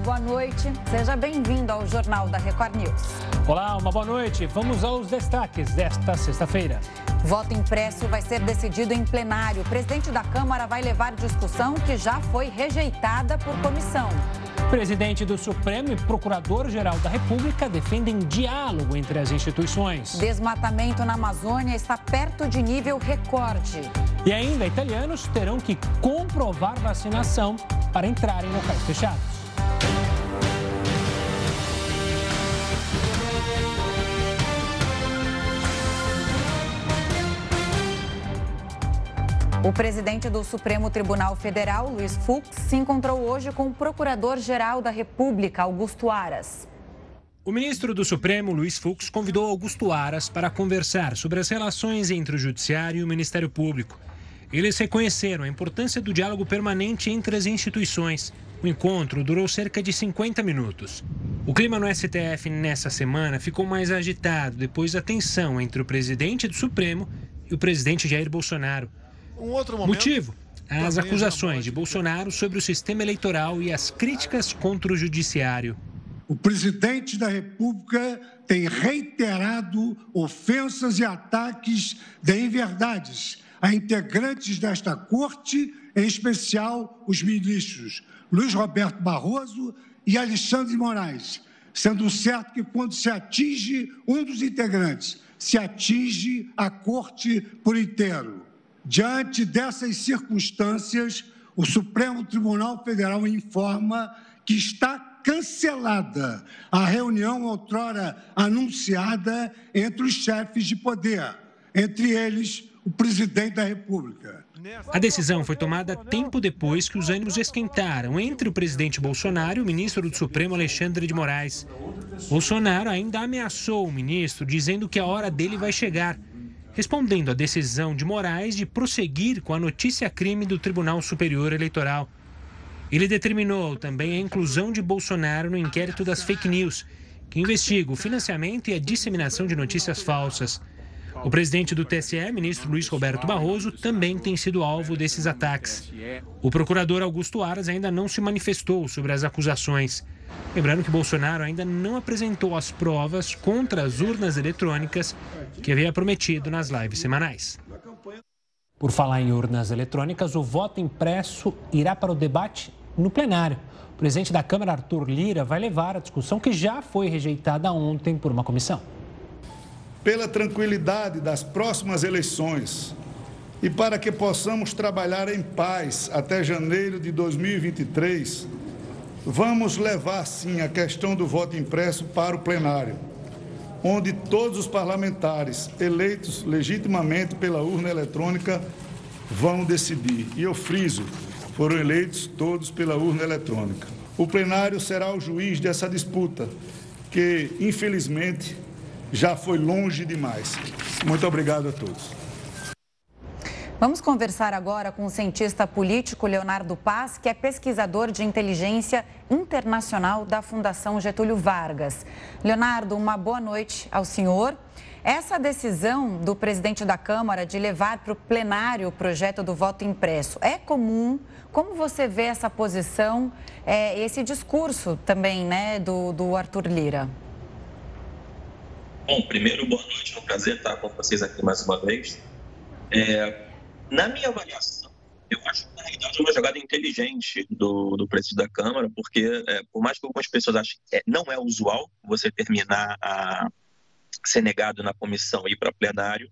boa noite. Seja bem-vindo ao Jornal da Record News. Olá, uma boa noite. Vamos aos destaques desta sexta-feira. Voto impresso vai ser decidido em plenário. O presidente da Câmara vai levar discussão que já foi rejeitada por comissão. Presidente do Supremo e Procurador-Geral da República defendem diálogo entre as instituições. Desmatamento na Amazônia está perto de nível recorde. E ainda, italianos terão que comprovar vacinação para entrar em locais fechados. O presidente do Supremo Tribunal Federal, Luiz Fux, se encontrou hoje com o Procurador-Geral da República, Augusto Aras. O ministro do Supremo, Luiz Fux, convidou Augusto Aras para conversar sobre as relações entre o Judiciário e o Ministério Público. Eles reconheceram a importância do diálogo permanente entre as instituições. O encontro durou cerca de 50 minutos. O clima no STF nessa semana ficou mais agitado depois da tensão entre o presidente do Supremo e o presidente Jair Bolsonaro. Um outro momento, Motivo? As acusações de Bolsonaro sobre o sistema eleitoral e as críticas contra o judiciário. O presidente da República tem reiterado ofensas e ataques de inverdades a integrantes desta corte, em especial os ministros Luiz Roberto Barroso e Alexandre de Moraes, sendo certo que quando se atinge um dos integrantes, se atinge a corte por inteiro. Diante dessas circunstâncias, o Supremo Tribunal Federal informa que está cancelada a reunião outrora anunciada entre os chefes de poder, entre eles o presidente da República. A decisão foi tomada tempo depois que os ânimos esquentaram entre o presidente Bolsonaro e o ministro do Supremo Alexandre de Moraes. Bolsonaro ainda ameaçou o ministro, dizendo que a hora dele vai chegar respondendo à decisão de Moraes de prosseguir com a notícia-crime do Tribunal Superior Eleitoral. Ele determinou também a inclusão de Bolsonaro no inquérito das fake news, que investiga o financiamento e a disseminação de notícias falsas. O presidente do TSE, ministro Luiz Roberto Barroso, também tem sido alvo desses ataques. O procurador Augusto Aras ainda não se manifestou sobre as acusações. Lembrando que Bolsonaro ainda não apresentou as provas contra as urnas eletrônicas que havia prometido nas lives semanais. Por falar em urnas eletrônicas, o voto impresso irá para o debate no plenário. O presidente da Câmara, Arthur Lira, vai levar a discussão que já foi rejeitada ontem por uma comissão. Pela tranquilidade das próximas eleições e para que possamos trabalhar em paz até janeiro de 2023, Vamos levar, sim, a questão do voto impresso para o plenário, onde todos os parlamentares eleitos legitimamente pela urna eletrônica vão decidir. E eu friso, foram eleitos todos pela urna eletrônica. O plenário será o juiz dessa disputa, que, infelizmente, já foi longe demais. Muito obrigado a todos. Vamos conversar agora com o cientista político Leonardo Paz, que é pesquisador de inteligência internacional da Fundação Getúlio Vargas. Leonardo, uma boa noite ao senhor. Essa decisão do presidente da Câmara de levar para o plenário o projeto do voto impresso é comum? Como você vê essa posição, é, esse discurso também né, do, do Arthur Lira? Bom, primeiro, boa noite, é um prazer estar com vocês aqui mais uma vez. É, na minha avaliação, eu acho que na realidade é uma jogada inteligente do, do presidente da Câmara, porque é, por mais que algumas pessoas achem que é, não é usual você terminar a ser negado na comissão e ir para plenário,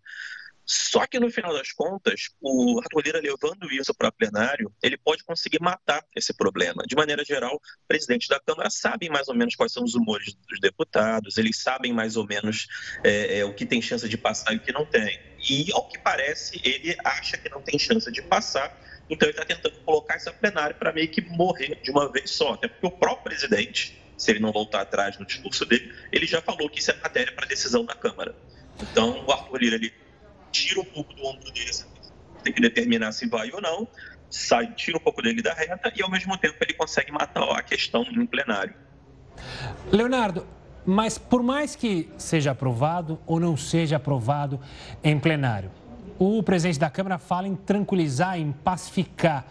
só que no final das contas, o Arthur Lira levando isso para plenário, ele pode conseguir matar esse problema. De maneira geral, presidente da Câmara sabe mais ou menos quais são os humores dos deputados, eles sabem mais ou menos é, é, o que tem chance de passar e o que não tem. E, ao que parece, ele acha que não tem chance de passar, então ele está tentando colocar essa plenária para meio que morrer de uma vez só. Até porque o próprio presidente, se ele não voltar atrás no discurso dele, ele já falou que isso é matéria para decisão da Câmara. Então, o Arthur Lira, ele tira um pouco do ombro dele, tem que determinar se vai ou não, sai, tira um pouco dele da reta e, ao mesmo tempo, ele consegue matar a questão em plenário. Leonardo, mas por mais que seja aprovado ou não seja aprovado em plenário, o presidente da Câmara fala em tranquilizar, em pacificar.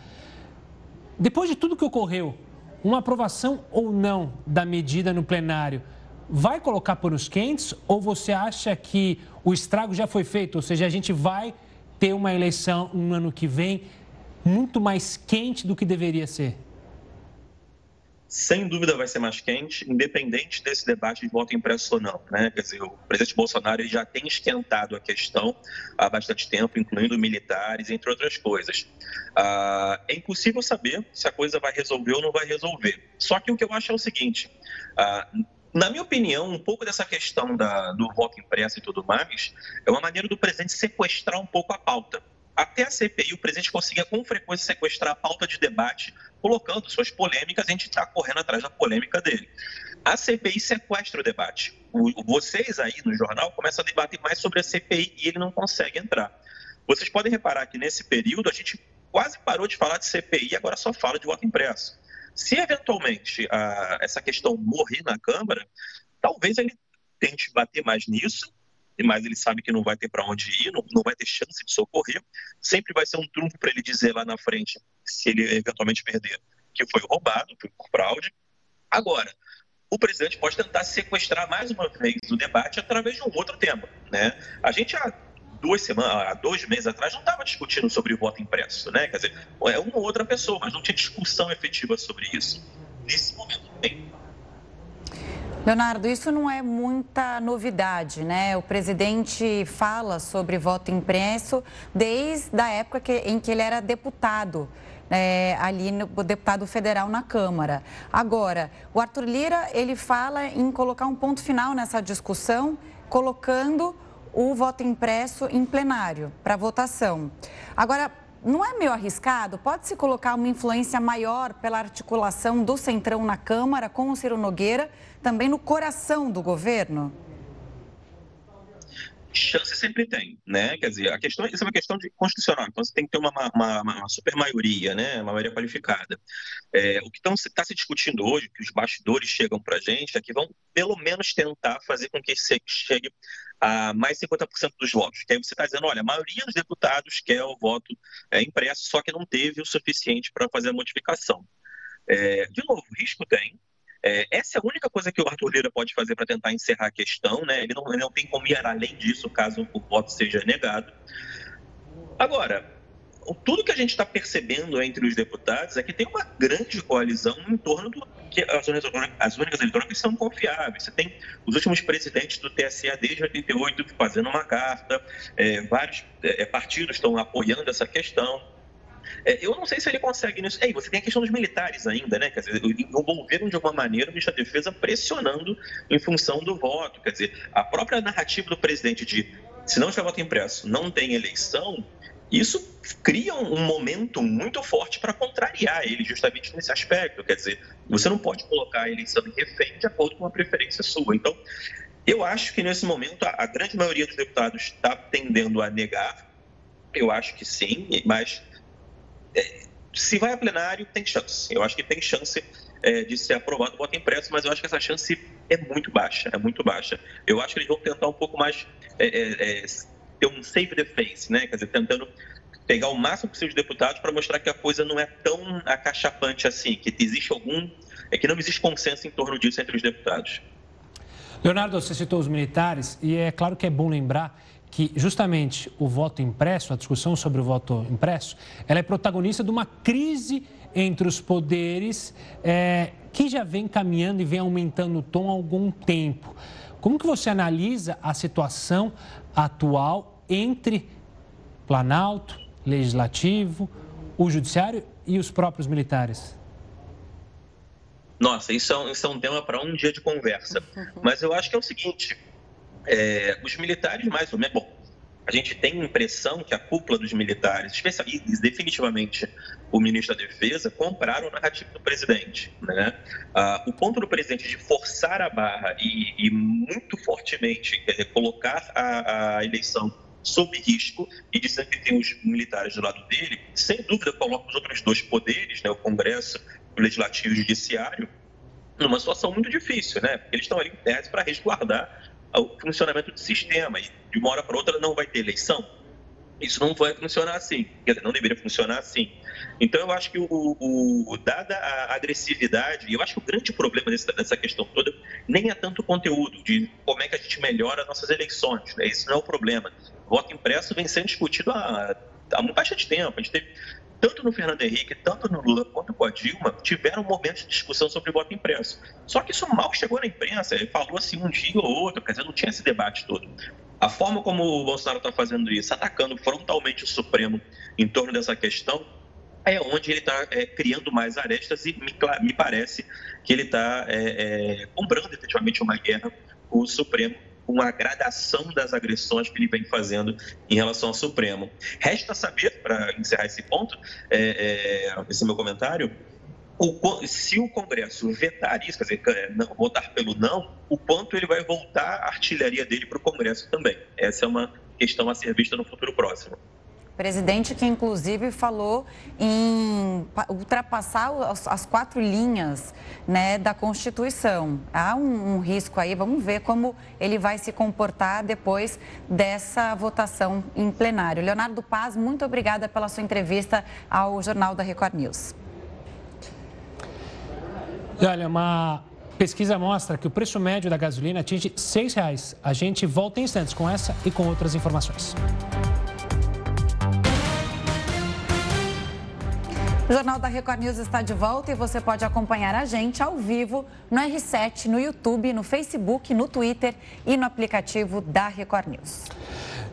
Depois de tudo que ocorreu uma aprovação ou não da medida no plenário vai colocar panos quentes ou você acha que o estrago já foi feito? Ou seja, a gente vai ter uma eleição no ano que vem muito mais quente do que deveria ser? sem dúvida vai ser mais quente, independente desse debate de voto impresso ou não. Né? Quer dizer, o presidente Bolsonaro já tem esquentado a questão há bastante tempo, incluindo militares, entre outras coisas. Ah, é impossível saber se a coisa vai resolver ou não vai resolver. Só que o que eu acho é o seguinte: ah, na minha opinião, um pouco dessa questão da, do voto impresso e tudo mais é uma maneira do presidente sequestrar um pouco a pauta até a CPI, o presidente conseguia com frequência sequestrar a pauta de debate, colocando suas polêmicas, a gente está correndo atrás da polêmica dele. A CPI sequestra o debate. O, vocês aí no jornal começam a debater mais sobre a CPI e ele não consegue entrar. Vocês podem reparar que nesse período a gente quase parou de falar de CPI e agora só fala de voto impresso. Se eventualmente a, essa questão morrer na Câmara, talvez ele tente bater mais nisso mas ele sabe que não vai ter para onde ir, não, não vai ter chance de socorrer. Sempre vai ser um trunfo para ele dizer lá na frente, se ele eventualmente perder, que foi roubado, foi por fraude. Agora, o presidente pode tentar sequestrar mais uma vez o debate através de um outro tema. Né? A gente há duas semanas, há dois meses atrás, não estava discutindo sobre o voto impresso, né? Quer dizer, é uma ou outra pessoa, mas não tinha discussão efetiva sobre isso. Nesse momento tem. Leonardo, isso não é muita novidade, né? O presidente fala sobre voto impresso desde a época que, em que ele era deputado. É, ali no deputado federal na Câmara. Agora, o Arthur Lira ele fala em colocar um ponto final nessa discussão, colocando o voto impresso em plenário para votação. Agora, não é meio arriscado? Pode-se colocar uma influência maior pela articulação do Centrão na Câmara com o Ciro Nogueira, também no coração do governo? Chance sempre tem, né? Quer dizer, a questão isso é uma questão de constitucional, então você tem que ter uma, uma, uma super maioria, né? Uma maioria qualificada. É, o que está se discutindo hoje, que os bastidores chegam para a gente, é que vão pelo menos tentar fazer com que chegue a mais 50% dos votos. Que aí você está dizendo, olha, a maioria dos deputados quer o voto é, impresso, só que não teve o suficiente para fazer a modificação. É, de novo, risco tem, é, essa é a única coisa que o Arthur Lira pode fazer para tentar encerrar a questão, né? Ele não, ele não tem como ir além disso caso o voto seja negado. Agora, tudo que a gente está percebendo entre os deputados é que tem uma grande coalizão em torno do que as urnas, as urnas eletrônicas são confiáveis. Você tem os últimos presidentes do TSE desde 88 fazendo uma carta, é, vários é, partidos estão apoiando essa questão. É, eu não sei se ele consegue nisso. Ei, você tem a questão dos militares ainda, né? Quer dizer, envolveram de alguma maneira o ministro da Defesa pressionando em função do voto. Quer dizer, a própria narrativa do presidente de se não tiver voto impresso, não tem eleição, isso cria um momento muito forte para contrariar ele justamente nesse aspecto. Quer dizer, você não pode colocar a eleição em refém de acordo com a preferência sua. Então, eu acho que nesse momento a, grande maioria dos deputados está tendendo a negar. Eu acho que sim, mas se vai a plenário, tem chance. Eu acho que tem chance é, de ser aprovado o voto impresso, mas eu acho que essa chance é muito baixa, é muito baixa. Eu acho que eles vão tentar um pouco mais é, é, é ter um the face, né? Quer dizer, tentando pegar o máximo possível de deputados para mostrar que a coisa não é tão acachapante assim, que existe algum, é que não existe consenso em torno disso entre os deputados. Leonardo, você citou os militares e é claro que é bom lembrar que justamente o voto impresso, a discussão sobre o voto impresso, ela é protagonista de uma crise entre os poderes é, que já vem caminhando e vem aumentando o tom há algum tempo. Como que você analisa a situação atual entre Planalto, Legislativo, o Judiciário e os próprios militares? Nossa, isso é um, isso é um tema para um dia de conversa. Mas eu acho que é o seguinte: é, os militares, mais ou menos, bom, a gente tem a impressão que a cúpula dos militares, especialmente, definitivamente o ministro da Defesa, compraram o narrativo do presidente. Né? Ah, o ponto do presidente de forçar a barra e, e muito fortemente dizer, colocar a, a, eleição sob risco e dizer que tem os militares do lado dele, sem dúvida coloca os outros dois poderes, né, o Congresso, o Legislativo e o Judiciário, numa situação muito difícil, né? Porque eles estão ali em tese para resguardar o funcionamento do sistema e de uma hora para outra não vai ter eleição. isso não vai funcionar assim, quer dizer, não deveria funcionar assim. Então, eu acho que, o, o dada a agressividade, eu acho que o grande problema dessa, dessa questão toda nem é tanto o conteúdo, de como é que a gente melhora as nossas eleições, né? esse não é o problema. O voto impresso vem sendo discutido há, há bastante tempo, a gente teve tanto no Fernando Henrique, tanto no Lula quanto com a Dilma, tiveram momentos de discussão sobre voto impresso. Só que isso mal chegou na imprensa, ele falou assim um dia ou outro, quer dizer, não tinha esse debate todo. A forma como o Bolsonaro está fazendo isso, atacando frontalmente o Supremo em torno dessa questão, é onde ele está é, criando mais arestas e me, me parece que ele está é, é, comprando efetivamente uma guerra com o Supremo com a gradação das agressões que ele vem fazendo em relação ao Supremo. Resta saber, para encerrar esse ponto, é, é, esse meu comentário, o, se o Congresso vetar isso, quer dizer, é, não, votar pelo não, o quanto ele vai voltar a artilharia dele para o Congresso também. Essa é uma questão a ser vista no futuro próximo. Presidente que, inclusive, falou em ultrapassar as quatro linhas né, da Constituição. Há um, um, risco aí, vamos ver como ele vai se comportar depois dessa votação em plenário. Leonardo Paz, muito obrigada pela sua entrevista ao Jornal da Record News. Olha, uma pesquisa mostra que o preço médio da gasolina atinge R$ 6,00. A gente volta em instantes com essa e com outras informações. O Jornal da Record News está de volta e você pode acompanhar a gente ao vivo no R7, no YouTube, no Facebook, no Twitter e no aplicativo da Record News.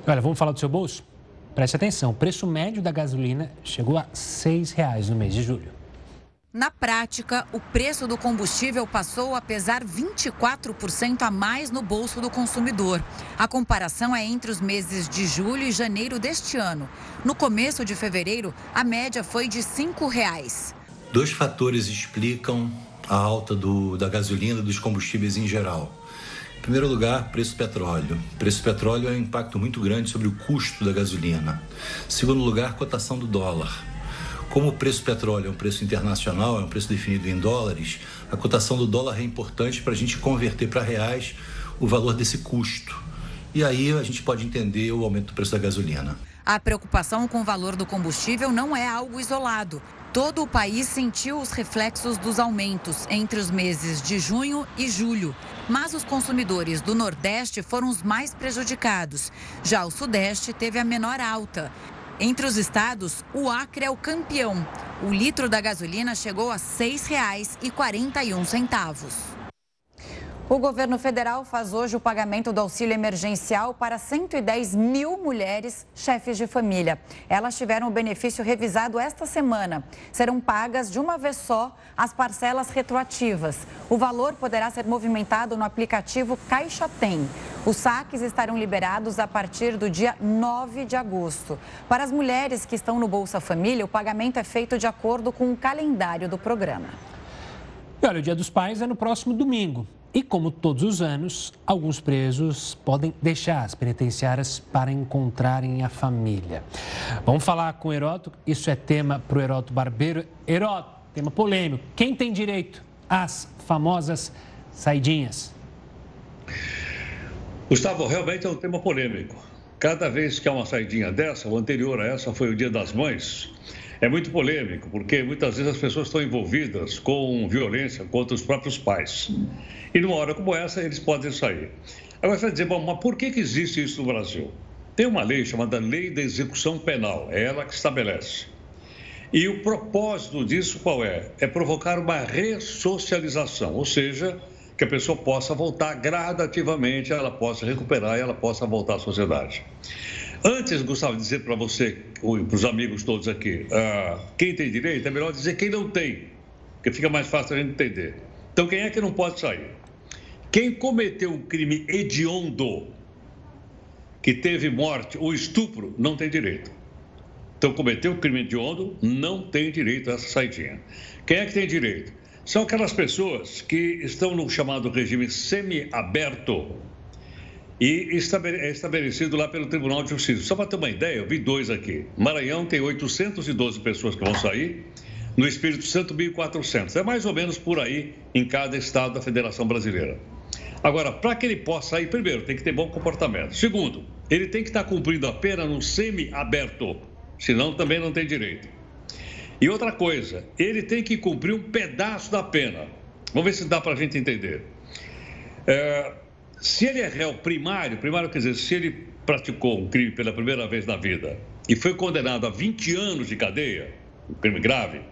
Olha, vamos falar do seu bolso? Preste atenção, o preço médio da gasolina chegou a R$ 6,00 no mês de julho. Na prática, o preço do combustível passou a pesar 24% a mais no bolso do consumidor. A comparação é entre os meses de julho e janeiro deste ano. No começo de fevereiro, a média foi de R$ 5,00. Dois fatores explicam a alta do, da gasolina e dos combustíveis em geral. Em primeiro lugar, preço do petróleo. O preço do petróleo é um impacto muito grande sobre o custo da gasolina. Em segundo lugar, cotação do dólar. Como o preço do petróleo é um preço internacional, é um preço definido em dólares, a cotação do dólar é importante para a gente converter para reais o valor desse custo. E aí a gente pode entender o aumento do preço da gasolina. A preocupação com o valor do combustível não é algo isolado. Todo o país sentiu os reflexos dos aumentos entre os meses de junho e julho. Mas os consumidores do Nordeste foram os mais prejudicados. Já o Sudeste teve a menor alta. Entre os estados, o Acre é o campeão. O litro da gasolina chegou a R$ 6,41. O governo federal faz hoje o pagamento do auxílio emergencial para 110 mil mulheres chefes de família. Elas tiveram o benefício revisado esta semana. Serão pagas de uma vez só as parcelas retroativas. O valor poderá ser movimentado no aplicativo Caixa Tem. Os saques estarão liberados a partir do dia 9 de agosto. Para as mulheres que estão no Bolsa Família, o pagamento é feito de acordo com o calendário do programa. E olha, o Dia dos Pais é no próximo domingo. E como todos os anos, alguns presos podem deixar as penitenciárias para encontrarem a família. Vamos falar com o Heroto, isso é tema para o Heroto Barbeiro. Heroto, tema polêmico. Quem tem direito às famosas saidinhas? Gustavo, realmente é um tema polêmico. Cada vez que há uma saidinha dessa, o anterior a essa foi o Dia das Mães, é muito polêmico, porque muitas vezes as pessoas estão envolvidas com violência contra os próprios pais. E numa hora como essa, eles podem sair. Agora você vai dizer, bom, mas por que, que existe isso no Brasil? Tem uma lei chamada Lei da Execução Penal, é ela que estabelece. E o propósito disso qual é? É provocar uma ressocialização, ou seja, que a pessoa possa voltar gradativamente, ela possa recuperar e ela possa voltar à sociedade. Antes, Gustavo, de dizer para você, para os amigos todos aqui, uh, quem tem direito, é melhor dizer quem não tem, porque fica mais fácil a gente entender. Então, quem é que não pode sair? Quem cometeu um crime hediondo, que teve morte ou estupro, não tem direito. Então, cometeu um crime hediondo, não tem direito a essa saidinha. Quem é que tem direito? São aquelas pessoas que estão no chamado regime semi-aberto, e é estabelecido lá pelo Tribunal de Justiça. Só para ter uma ideia, eu vi dois aqui. Maranhão tem 812 pessoas que vão sair, no Espírito Santo 1.400. É mais ou menos por aí em cada estado da Federação Brasileira. Agora, para que ele possa sair, primeiro, tem que ter bom comportamento. Segundo, ele tem que estar cumprindo a pena no semi-aberto, senão também não tem direito. E outra coisa, ele tem que cumprir um pedaço da pena. Vamos ver se dá para a gente entender. É, se ele é réu primário, primário quer dizer, se ele praticou um crime pela primeira vez na vida e foi condenado a 20 anos de cadeia, um crime grave,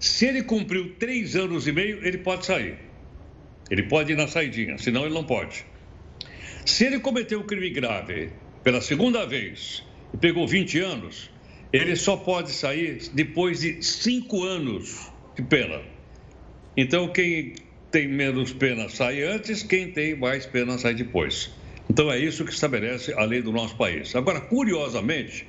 se ele cumpriu três anos e meio, ele pode sair. Ele pode ir na saidinha, senão ele não pode. Se ele cometeu um crime grave pela segunda vez e pegou 20 anos, ele só pode sair depois de cinco anos de pena. Então, quem tem menos pena sai antes, quem tem mais pena sai depois. Então, é isso que estabelece a lei do nosso país. Agora, curiosamente,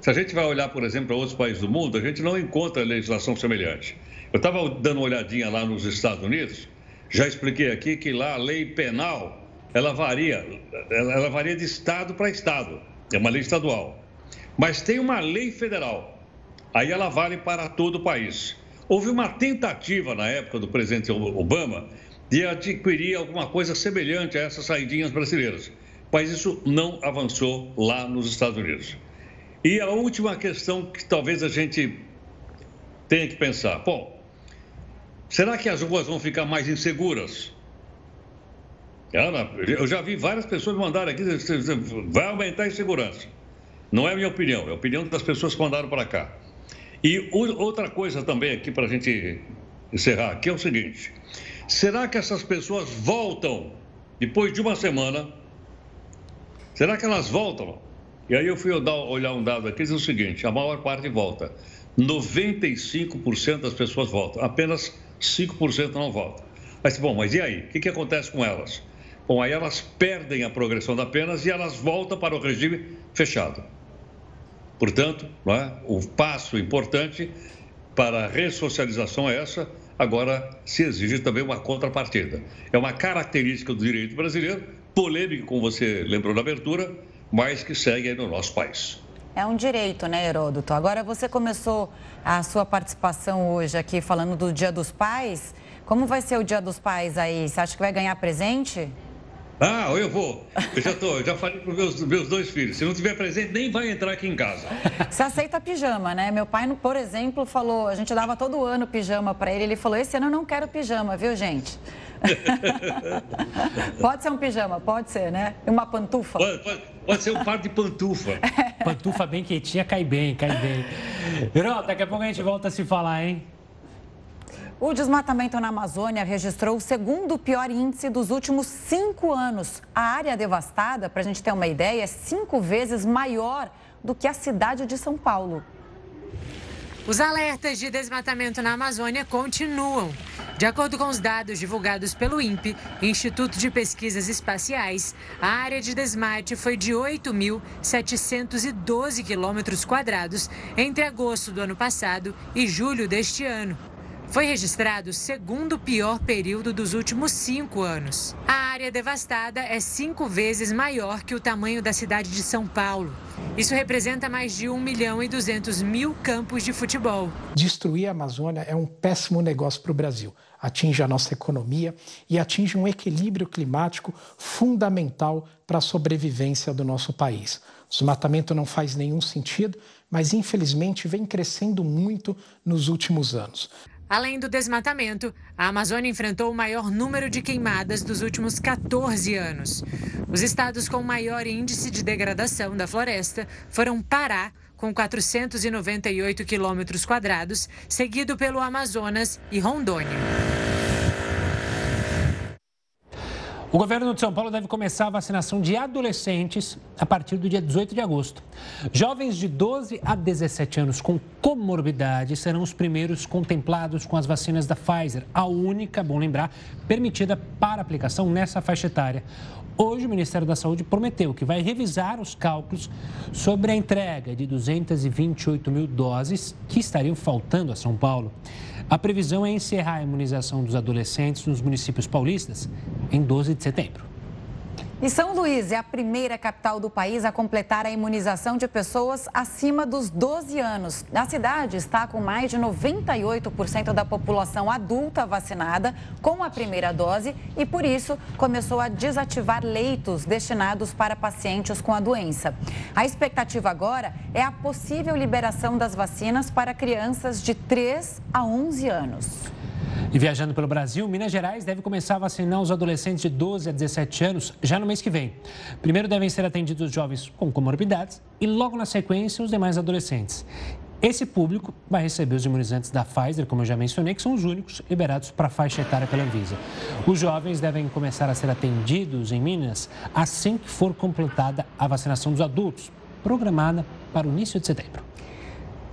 se a gente vai olhar, por exemplo, para outros países do mundo, a gente não encontra legislação semelhante. Eu estava dando uma olhadinha lá nos Estados Unidos, já expliquei aqui que lá a lei penal, ela varia, ela varia de estado para estado, é uma lei estadual. Mas tem uma lei federal, aí ela vale para todo o país. Houve uma tentativa na época do presidente Obama de adquirir alguma coisa semelhante a essas saidinhas brasileiras, mas isso não avançou lá nos Estados Unidos. E a última questão que talvez a gente tenha que pensar: bom, será que as ruas vão ficar mais inseguras? Eu já vi várias pessoas mandarem aqui, vai aumentar a insegurança. Não é a minha opinião, é a opinião das pessoas que mandaram para cá. E outra coisa também aqui para a gente encerrar aqui é o seguinte: será que essas pessoas voltam depois de uma semana? Será que elas voltam? E aí eu fui olhar um dado aqui, diz o seguinte, a maior parte volta. 95% das pessoas voltam, apenas 5% não voltam. Mas, bom, mas e aí? O que, que acontece com elas? Bom, aí elas perdem a progressão da pena e elas voltam para o regime fechado. Portanto, é? o passo importante para a ressocialização é essa. Agora, se exige também uma contrapartida. É uma característica do direito brasileiro, polêmico, como você lembrou na abertura, mas que segue aí no nosso país. É um direito, né, Heródoto? Agora, você começou a sua participação hoje aqui falando do Dia dos Pais. Como vai ser o Dia dos Pais aí? Você acha que vai ganhar presente? Ah, eu vou. Eu já, tô, já falei para os meus, meus dois filhos. Se não tiver presente, nem vai entrar aqui em casa. Você aceita pijama, né? Meu pai, por exemplo, falou... A gente dava todo ano pijama para ele. Ele falou, esse ano eu não quero pijama, viu, gente? pode ser um pijama, pode ser, né? Uma pantufa. Pode, pode, pode ser um par de pantufa. pantufa bem quietinha, cai bem, cai bem. Verão, daqui a pouco a gente volta a se falar, hein? O desmatamento na Amazônia registrou o segundo pior índice dos últimos cinco anos. A área devastada, para a gente ter uma ideia, é cinco vezes maior do que a cidade de São Paulo. Os alertas de desmatamento na Amazônia continuam. De acordo com os dados divulgados pelo INPE, Instituto de Pesquisas Espaciais, a área de desmate foi de 8.712 quilômetros quadrados entre agosto do ano passado e julho deste ano. Foi registrado o segundo pior período dos últimos cinco anos. A área devastada é cinco vezes maior que o tamanho da cidade de São Paulo. Isso representa mais de 1 milhão e 200 mil campos de futebol. Destruir a Amazônia é um péssimo negócio para o Brasil. Atinge a nossa economia e atinge um equilíbrio climático fundamental para a sobrevivência do nosso país. O desmatamento não faz nenhum sentido, mas infelizmente vem crescendo muito nos últimos anos. Além do desmatamento, a Amazônia enfrentou o maior número de queimadas dos últimos 14 anos. Os estados com maior índice de degradação da floresta foram Pará, com 498 quilômetros quadrados, seguido pelo Amazonas e Rondônia. O governo de São Paulo deve começar a vacinação de adolescentes a partir do dia 18 de agosto. Jovens de 12 a 17 anos com comorbidade serão os primeiros contemplados com as vacinas da Pfizer, a única, bom lembrar, permitida para aplicação nessa faixa etária. Hoje, o Ministério da Saúde prometeu que vai revisar os cálculos sobre a entrega de 228 mil doses que estariam faltando a São Paulo. A previsão é encerrar a imunização dos adolescentes nos municípios paulistas em 12 de setembro. E São Luís é a primeira capital do país a completar a imunização de pessoas acima dos 12 anos. A cidade está com mais de 98% da população adulta vacinada com a primeira dose e, por isso, começou a desativar leitos destinados para pacientes com a doença. A expectativa agora é a possível liberação das vacinas para crianças de 3 a 11 anos. E viajando pelo Brasil, Minas Gerais deve começar a vacinar os adolescentes de 12 a 17 anos já no mês que vem. Primeiro devem ser atendidos os jovens com comorbidades e logo na sequência os demais adolescentes. Esse público vai receber os imunizantes da Pfizer, como eu já mencionei, que são os únicos liberados para a faixa etária pela Anvisa. Os jovens devem começar a ser atendidos em Minas assim que for completada a vacinação dos adultos, programada para o início de setembro.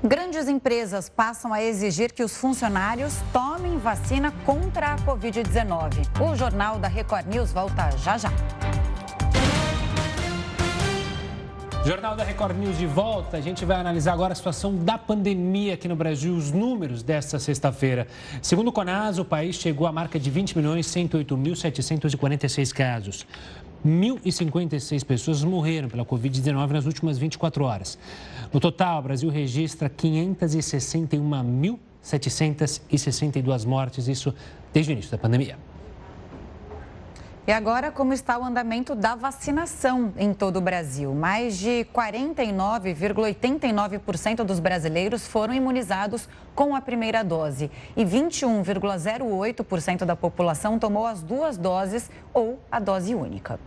Grandes empresas passam a exigir que os funcionários tomem vacina contra a Covid-19. O Jornal da Record News volta já já. Jornal da Record News de volta. A gente vai analisar agora a situação da pandemia aqui no Brasil, os números desta sexta-feira. Segundo o Conas, o país chegou à marca de 20 milhões 108.746 casos. 1.056 pessoas morreram pela Covid-19 nas últimas 24 horas. No total, o Brasil registra 561.762 mortes, isso desde o início da pandemia. E agora, como está o andamento da vacinação em todo o Brasil? Mais de 49,89% dos brasileiros foram imunizados com a primeira dose e 21,08% da população tomou as duas doses ou a dose única.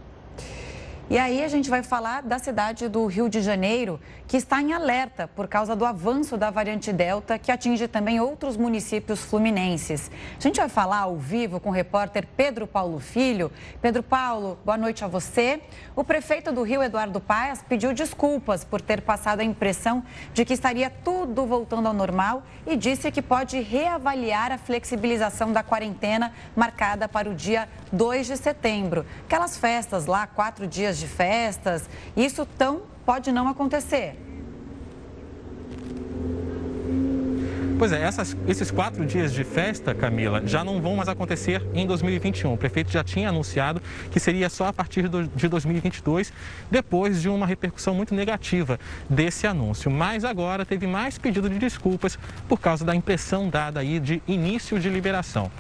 E aí a gente vai falar da cidade do Rio de Janeiro, que está em alerta por causa do avanço da variante Delta, que atinge também outros municípios fluminenses. A gente vai falar ao vivo com o repórter Pedro Paulo Filho. Pedro Paulo, boa noite a você. O prefeito do Rio, Eduardo Paes, pediu desculpas por ter passado a impressão de que estaria tudo voltando ao normal e disse que pode reavaliar a flexibilização da quarentena marcada para o dia 2 de setembro. Aquelas festas lá, quatro dias de festas, isso tão pode não acontecer. Pois é, essas, esses quatro dias de festa, Camila, já não vão mais acontecer em 2021. O prefeito já tinha anunciado que seria só a partir do, de 2022, depois de uma repercussão muito negativa desse anúncio. Mas agora teve mais pedido de desculpas por causa da impressão dada aí de início de liberação.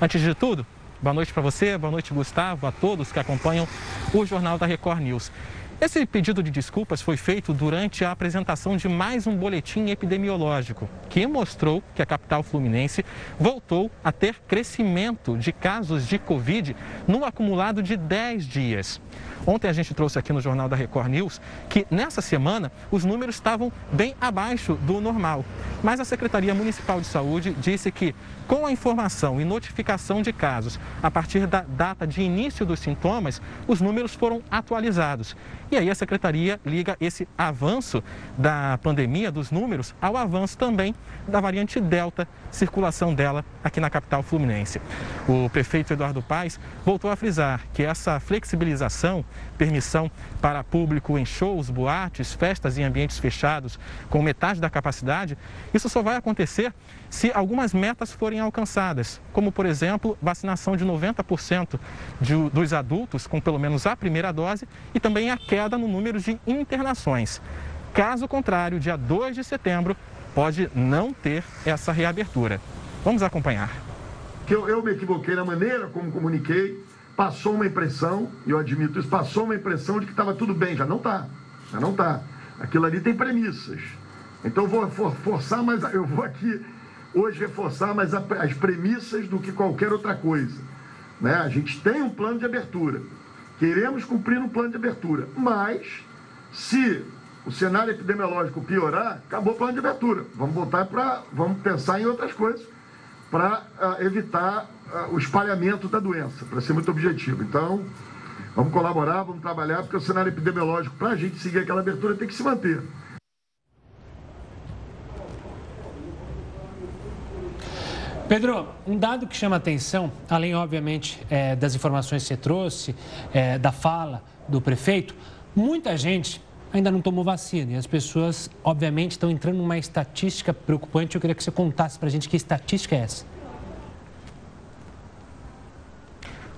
Antes de tudo, Boa noite para você, boa noite, Gustavo, a todos que acompanham o Jornal da Record News. Esse pedido de desculpas foi feito durante a apresentação de mais um boletim epidemiológico, que mostrou que a capital fluminense voltou a ter crescimento de casos de Covid no acumulado de 10 dias. Ontem a gente trouxe aqui no Jornal da Record News que nessa semana os números estavam bem abaixo do normal. Mas a Secretaria Municipal de Saúde disse que, com a informação e notificação de casos a partir da data de início dos sintomas, os números foram atualizados. E aí a Secretaria liga esse avanço da pandemia, dos números, ao avanço também da variante Delta, circulação dela aqui na capital fluminense. O prefeito Eduardo Paes voltou a frisar que essa flexibilização, permissão para público em shows, boates, festas em ambientes fechados com metade da capacidade, isso só vai acontecer se algumas metas forem alcançadas, como, por exemplo, vacinação de 90% de, dos adultos com pelo menos a primeira dose e também a queda no número de internações. Caso contrário, dia 2 de setembro pode não ter essa reabertura. Vamos acompanhar. Eu, eu me equivoquei na maneira como comuniquei, passou uma impressão, e eu admito isso, passou uma impressão de que estava tudo bem, já não está, já não está. Aquilo ali tem premissas. Então eu vou for, forçar mais, eu vou aqui hoje reforçar mais as premissas do que qualquer outra coisa. Né? A gente tem um plano de abertura, queremos cumprir um plano de abertura, mas se o cenário epidemiológico piorar, acabou o plano de abertura. Vamos voltar para, vamos pensar em outras coisas para uh, evitar uh, o espalhamento da doença, para ser muito objetivo. Então, vamos colaborar, vamos trabalhar, porque o cenário epidemiológico, para a gente seguir aquela abertura, tem que se manter. Pedro, um dado que chama atenção, além, obviamente, é, das informações que você trouxe, é, da fala do prefeito, muita gente ainda não tomou vacina e as pessoas, obviamente, estão entrando numa estatística preocupante. Eu queria que você contasse para a gente que estatística é essa.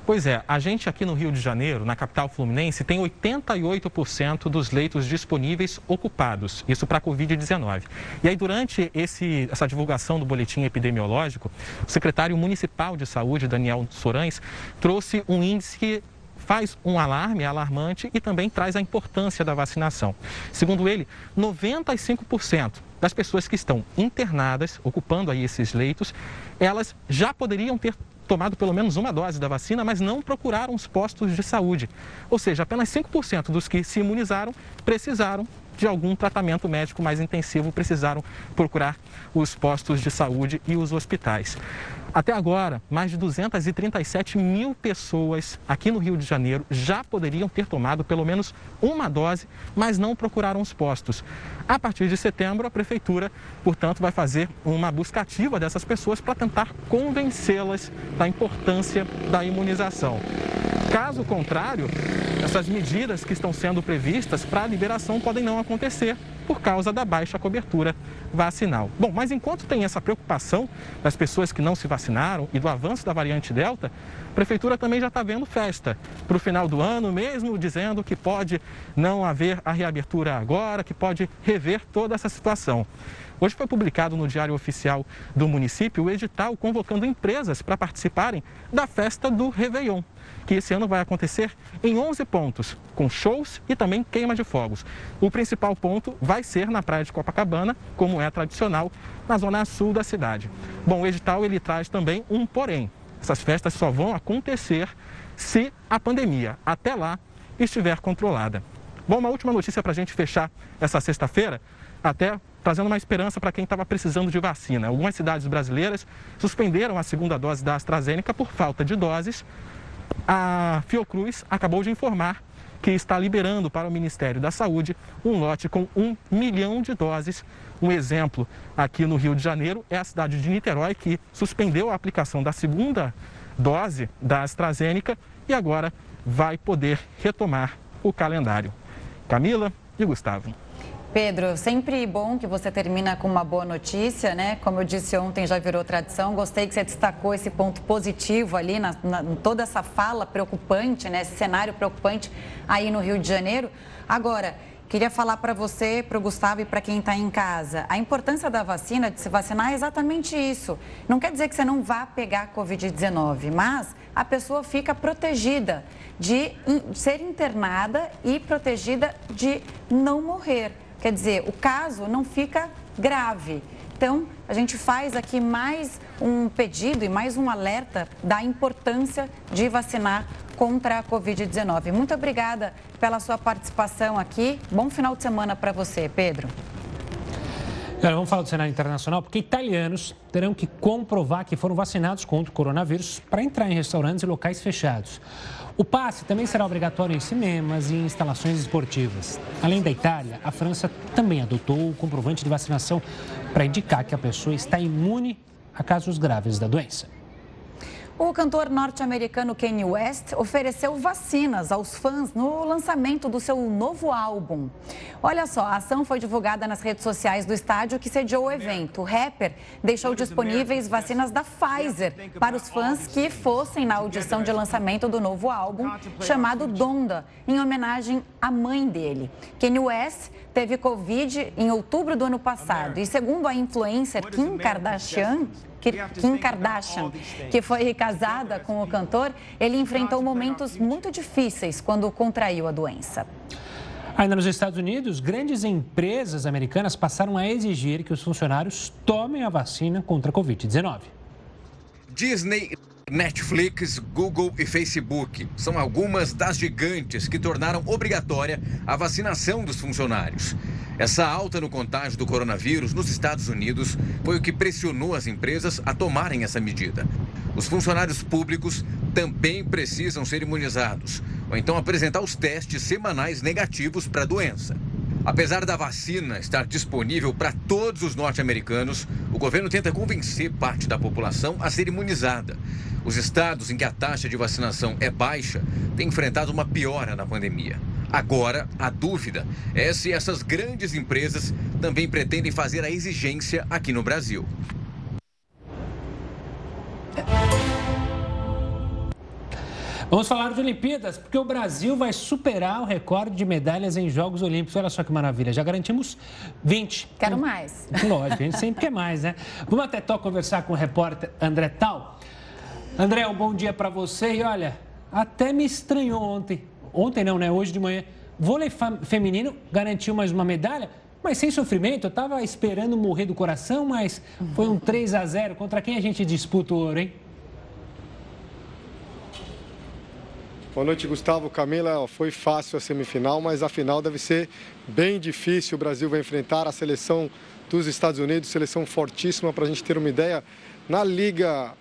Pois é, a gente aqui no Rio de Janeiro, na capital fluminense, tem 88% dos leitos disponíveis ocupados, isso para a Covid-19. E aí, durante esse, essa divulgação do boletim epidemiológico, o secretário municipal de saúde, Daniel Sorães, trouxe um índice faz um alarme alarmante e também traz a importância da vacinação. Segundo ele, 95% das pessoas que estão internadas, ocupando aí esses leitos, elas já poderiam ter tomado pelo menos uma dose da vacina, mas não procuraram os postos de saúde. Ou seja, apenas 5% dos que se imunizaram precisaram de algum tratamento médico mais intensivo, precisaram procurar os postos de saúde e os hospitais. Até agora, mais de 237 mil pessoas aqui no Rio de Janeiro já poderiam ter tomado pelo menos uma dose, mas não procuraram os postos. A partir de setembro, a Prefeitura, portanto, vai fazer uma busca ativa dessas pessoas para tentar convencê-las da importância da imunização. Caso contrário, essas medidas que estão sendo previstas para a liberação podem não acontecer por causa da baixa cobertura vacinal. Bom, mas enquanto tem essa preocupação das pessoas que não se vacinaram e do avanço da variante Delta, a Prefeitura também já está vendo festa para o final do ano, mesmo dizendo que pode não haver a reabertura agora, que pode rever toda essa situação. Hoje foi publicado no Diário Oficial do município o edital convocando empresas para participarem da festa do Réveillon que esse ano vai acontecer em 11 pontos, com shows e também queima de fogos. O principal ponto vai ser na praia de Copacabana, como é tradicional, na zona sul da cidade. Bom, o edital ele traz também um porém. Essas festas só vão acontecer se a pandemia, até lá, estiver controlada. Bom, uma última notícia para a gente fechar essa sexta-feira, até trazendo uma esperança para quem estava precisando de vacina. Algumas cidades brasileiras suspenderam a segunda dose da AstraZeneca por falta de doses a Fiocruz acabou de informar que está liberando para o Ministério da Saúde um lote com um milhão de doses. Um exemplo aqui no Rio de Janeiro é a cidade de Niterói, que suspendeu a aplicação da segunda dose da AstraZeneca e agora vai poder retomar o calendário. Camila e Gustavo. Pedro, sempre bom que você termina com uma boa notícia, né? Como eu disse ontem, já virou tradição. Gostei que você destacou esse ponto positivo ali, na, na toda essa fala preocupante, né? Esse cenário preocupante aí no Rio de Janeiro. Agora, Queria falar para você, para o Gustavo e para quem está em casa. A importância da vacina, de se vacinar, é exatamente isso. Não quer dizer que você não vá pegar Covid-19, mas a pessoa fica protegida de ser internada e protegida de não morrer. Quer dizer, o caso não fica grave. Então, a gente faz aqui mais um pedido e mais um alerta da importância de vacinar contra a Covid-19. Muito obrigada pela sua participação aqui. Bom final de semana para você, Pedro. Agora, vamos falar do cenário internacional, porque italianos terão que comprovar que foram vacinados contra o coronavírus para entrar em restaurantes e locais fechados. O passe também será obrigatório em cinemas e instalações esportivas. Além da Itália, a França também adotou o comprovante de vacinação para indicar que a pessoa está imune a casos graves da doença. O cantor norte-americano Kanye West ofereceu vacinas aos fãs no lançamento do seu novo álbum. Olha só, a ação foi divulgada nas redes sociais do estádio que sediou o evento. O rapper deixou disponíveis vacinas da Pfizer para os fãs que fossem na audição de lançamento do novo álbum, chamado Donda, em homenagem à mãe dele. Kanye West teve Covid em outubro do ano passado. E, segundo a influencer Kim Kardashian, Kim Kardashian, que foi casada com o cantor, ele enfrentou momentos muito difíceis quando contraiu a doença. Ainda nos Estados Unidos, grandes empresas americanas passaram a exigir que os funcionários tomem a vacina contra a Covid-19. Disney Netflix, Google e Facebook são algumas das gigantes que tornaram obrigatória a vacinação dos funcionários. Essa alta no contágio do coronavírus nos Estados Unidos foi o que pressionou as empresas a tomarem essa medida. Os funcionários públicos também precisam ser imunizados, ou então apresentar os testes semanais negativos para a doença. Apesar da vacina estar disponível para todos os norte-americanos, o governo tenta convencer parte da população a ser imunizada. Os estados em que a taxa de vacinação é baixa têm enfrentado uma piora na pandemia. Agora, a dúvida é se essas grandes empresas também pretendem fazer a exigência aqui no Brasil. Vamos falar de Olimpíadas, porque o Brasil vai superar o recorde de medalhas em Jogos Olímpicos. Olha só que maravilha, já garantimos 20. Quero mais. Lógico, a gente sempre quer mais, né? Vamos até Tó conversar com o repórter André Tal. André, um bom dia para você. E olha, até me estranhou ontem. Ontem não, né? Hoje de manhã. Vôlei feminino garantiu mais uma medalha, mas sem sofrimento. Eu estava esperando morrer do coração, mas foi um 3 a 0 Contra quem a gente disputa o ouro, hein? Boa noite, Gustavo. Camila, foi fácil a semifinal, mas a final deve ser bem difícil. O Brasil vai enfrentar a seleção dos Estados Unidos, seleção fortíssima. Para a gente ter uma ideia, na Liga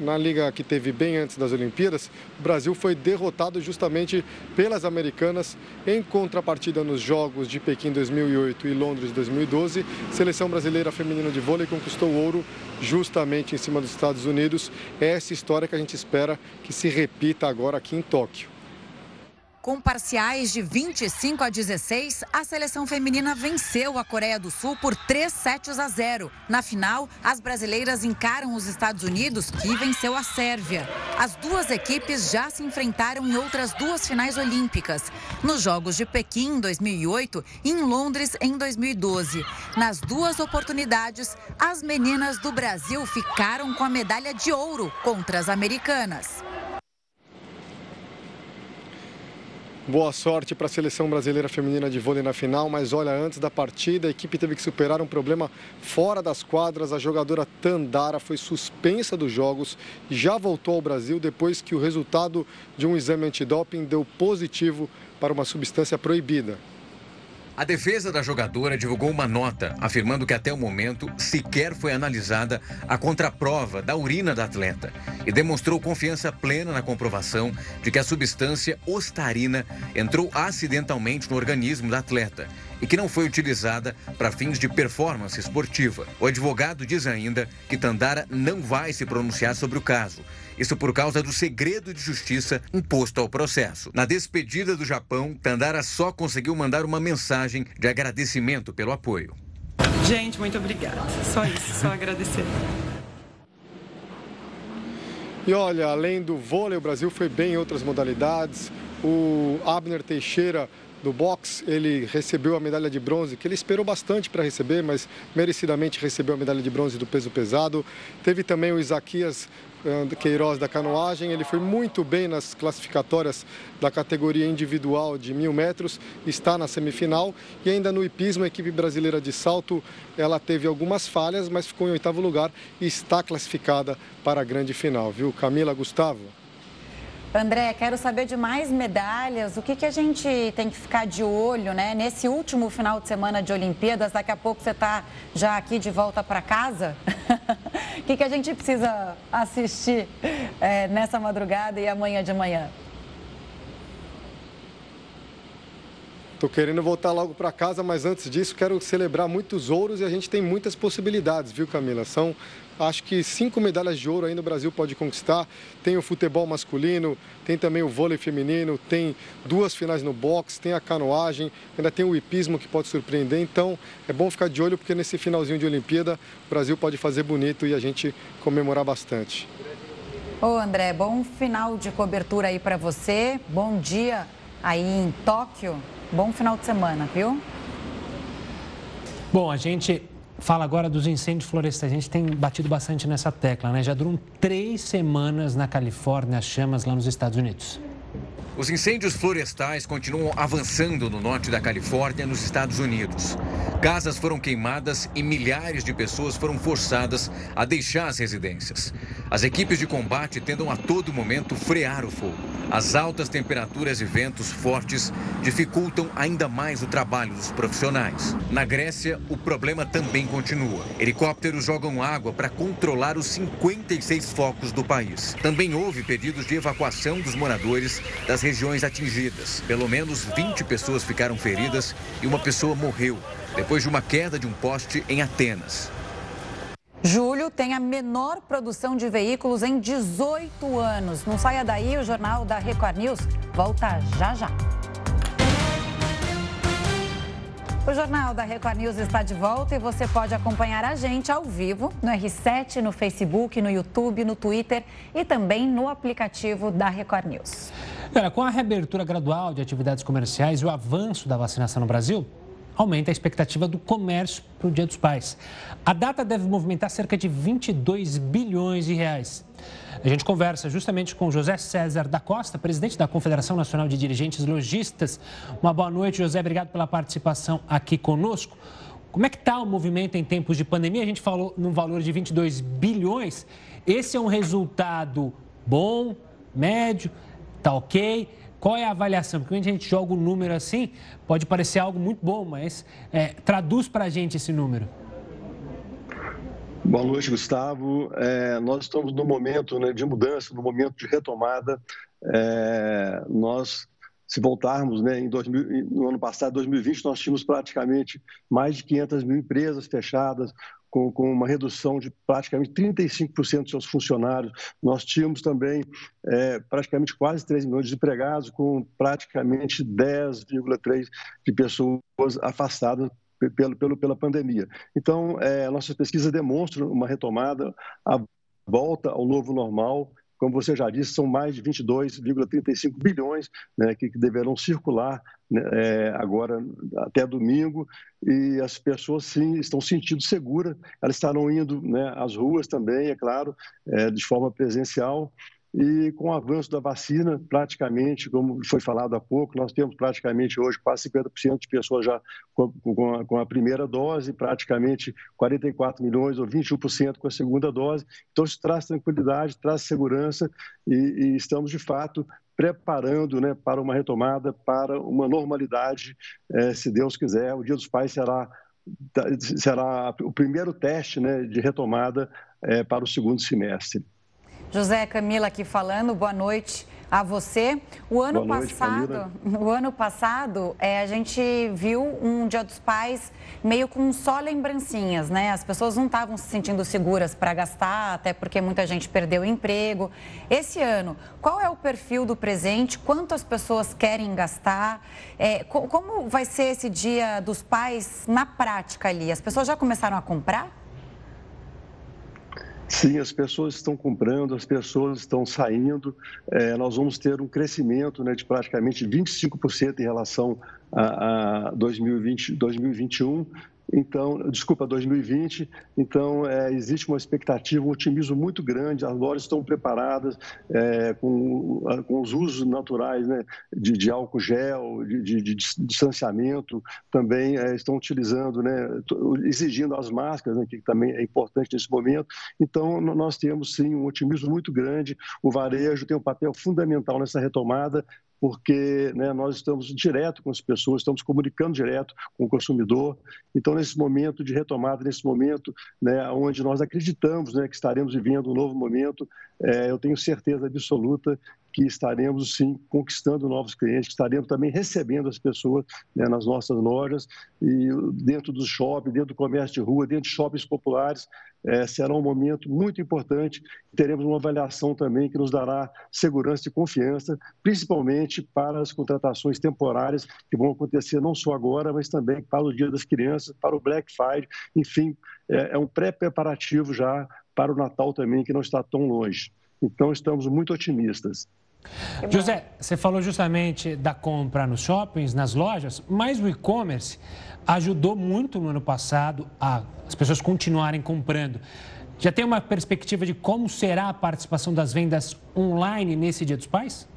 na liga que teve bem antes das Olimpíadas, o Brasil foi derrotado justamente pelas americanas em contrapartida nos Jogos de Pequim 2008 e Londres 2012. Seleção brasileira feminina de vôlei conquistou ouro justamente em cima dos Estados Unidos. É essa história que a gente espera que se repita agora aqui em Tóquio. Com parciais de 25 a 16, a seleção feminina venceu a Coreia do Sul por 3 sets a 0. Na final, as brasileiras encaram os Estados Unidos, que venceu a Sérvia. As duas equipes já se enfrentaram em outras duas finais olímpicas, nos Jogos de Pequim em 2008 e em Londres em 2012. Nas duas oportunidades, as meninas do Brasil ficaram com a medalha de ouro contra as americanas. Boa sorte para a seleção brasileira feminina de vôlei na final, mas olha, antes da partida, a equipe teve que superar um problema fora das quadras. A jogadora Tandara foi suspensa dos jogos e já voltou ao Brasil depois que o resultado de um exame antidoping deu positivo para uma substância proibida. A defesa da jogadora divulgou uma nota afirmando que até o momento sequer foi analisada a contraprova da urina da atleta e demonstrou confiança plena na comprovação de que a substância ostarina entrou acidentalmente no organismo da atleta e que não foi utilizada para fins de performance esportiva. O advogado diz ainda que Tandara não vai se pronunciar sobre o caso isso por causa do segredo de justiça imposto ao processo. Na despedida do Japão, Tandara só conseguiu mandar uma mensagem de agradecimento pelo apoio. Gente, muito obrigada. Só isso, só agradecer. E olha, além do vôlei, o Brasil foi bem em outras modalidades. O Abner Teixeira do boxe, ele recebeu a medalha de bronze, que ele esperou bastante para receber, mas merecidamente recebeu a medalha de bronze do peso pesado. Teve também o Isaquias Queiroz da canoagem, ele foi muito bem nas classificatórias da categoria individual de mil metros, está na semifinal e ainda no hipismo a equipe brasileira de salto, ela teve algumas falhas, mas ficou em oitavo lugar e está classificada para a grande final, viu? Camila Gustavo. André, quero saber de mais medalhas. O que, que a gente tem que ficar de olho, né? Nesse último final de semana de Olimpíadas, daqui a pouco você está já aqui de volta para casa. O que, que a gente precisa assistir é, nessa madrugada e amanhã de manhã? Estou querendo voltar logo para casa, mas antes disso quero celebrar muitos ouros e a gente tem muitas possibilidades, viu, Camila? São Acho que cinco medalhas de ouro ainda o Brasil pode conquistar. Tem o futebol masculino, tem também o vôlei feminino, tem duas finais no boxe, tem a canoagem, ainda tem o hipismo que pode surpreender. Então é bom ficar de olho porque nesse finalzinho de Olimpíada o Brasil pode fazer bonito e a gente comemorar bastante. Ô André, bom final de cobertura aí para você. Bom dia aí em Tóquio. Bom final de semana, viu? Bom, a gente fala agora dos incêndios florestais. A gente tem batido bastante nessa tecla, né? Já duram três semanas na Califórnia as chamas lá nos Estados Unidos. Os incêndios florestais continuam avançando no norte da Califórnia, nos Estados Unidos. Casas foram queimadas e milhares de pessoas foram forçadas a deixar as residências. As equipes de combate tentam a todo momento frear o fogo. As altas temperaturas e ventos fortes dificultam ainda mais o trabalho dos profissionais. Na Grécia, o problema também continua. Helicópteros jogam água para controlar os 56 focos do país. Também houve pedidos de evacuação dos moradores das regiões atingidas. Pelo menos 20 pessoas ficaram feridas e uma pessoa morreu depois de uma queda de um poste em Atenas. Julho tem a menor produção de veículos em 18 anos. Não saia daí, o jornal da Record News volta já já. O Jornal da Record News está de volta e você pode acompanhar a gente ao vivo no R7, no Facebook, no YouTube, no Twitter e também no aplicativo da Record News. Com a reabertura gradual de atividades comerciais e o avanço da vacinação no Brasil, aumenta a expectativa do comércio para o Dia dos Pais. A data deve movimentar cerca de 22 bilhões de reais. A gente conversa justamente com José César da Costa, presidente da Confederação Nacional de Dirigentes Logistas. Uma boa noite, José. Obrigado pela participação aqui conosco. Como é que está o movimento em tempos de pandemia? A gente falou num valor de 22 bilhões. Esse é um resultado bom, médio, está ok? Qual é a avaliação? Porque quando a gente joga um número assim, pode parecer algo muito bom, mas é, traduz para a gente esse número. Boa noite, Gustavo. É, nós estamos no momento né, de mudança, no momento de retomada. É, nós, se voltarmos né, em 2000, no ano passado, 2020, nós tínhamos praticamente mais de 500 mil empresas fechadas, com, com uma redução de praticamente 35% dos seus funcionários. Nós tínhamos também é, praticamente quase 3 milhões de empregados, com praticamente 10,3 de pessoas afastadas pelo, pelo, pela pandemia. Então, é, nossas pesquisas demonstram uma retomada, a volta ao novo normal. Como você já disse, são mais de 22,35 bilhões né, que, que, deverão circular né, é, agora até domingo e as pessoas sim estão sentindo segura. Elas estarão indo né, às ruas também, é claro, é, de forma presencial e com o avanço da vacina, praticamente, como foi falado há pouco, nós temos praticamente hoje quase 50% de pessoas já com, a, com, a, primeira dose, praticamente 44 milhões ou 21% com a segunda dose. Então, isso traz tranquilidade, traz segurança e, e estamos, de fato, preparando né, para uma retomada, para uma normalidade, eh, se Deus quiser. O Dia dos Pais será será o primeiro teste né, de retomada eh, para o segundo semestre. José Camila aqui falando, boa noite a você. O ano boa passado, noite, o ano passado, é, a gente viu um Dia dos Pais meio com só lembrancinhas, né? As pessoas não estavam se sentindo seguras para gastar, até porque muita gente perdeu o emprego. Esse ano, qual é o perfil do presente? Quantas pessoas querem gastar? É, como vai ser esse Dia dos Pais na prática ali? As pessoas já começaram a comprar? Sim, as pessoas estão comprando, as pessoas estão saindo. É, nós vamos ter um crescimento né, de praticamente 25% em relação a, a 2020, 2021 então, desculpa, 2020. Então, é, existe uma expectativa, um otimismo muito grande. As lojas estão preparadas é, com, com, os usos naturais né, de, de álcool gel, de, de, de distanciamento, também é, estão utilizando, né, exigindo as máscaras, né, que também é importante nesse momento. Então, nós temos sim um otimismo muito grande. O varejo tem um papel fundamental nessa retomada porque né, nós estamos direto com as pessoas, estamos comunicando direto com o consumidor. Então, nesse momento de retomada, nesse momento né, onde nós acreditamos né, que estaremos vivendo um novo momento, é, eu tenho certeza absoluta que estaremos sim conquistando novos clientes, que estaremos também recebendo as pessoas né, nas nossas lojas e dentro do shopping, dentro do comércio de rua, dentro de shoppings populares, é, será um momento muito importante. Teremos uma avaliação também que nos dará segurança e confiança, principalmente para as contratações temporárias que vão acontecer não só agora, mas também para o Dia das Crianças, para o Black Friday, enfim, é, é um pré-preparativo já para o Natal também, que não está tão longe. Então, estamos muito otimistas. José, você falou justamente da compra nos shoppings, nas lojas, mas o e-commerce ajudou muito no ano passado a, as pessoas continuarem comprando. Já tem uma perspectiva de como será a participação das vendas online nesse Dia dos Pais?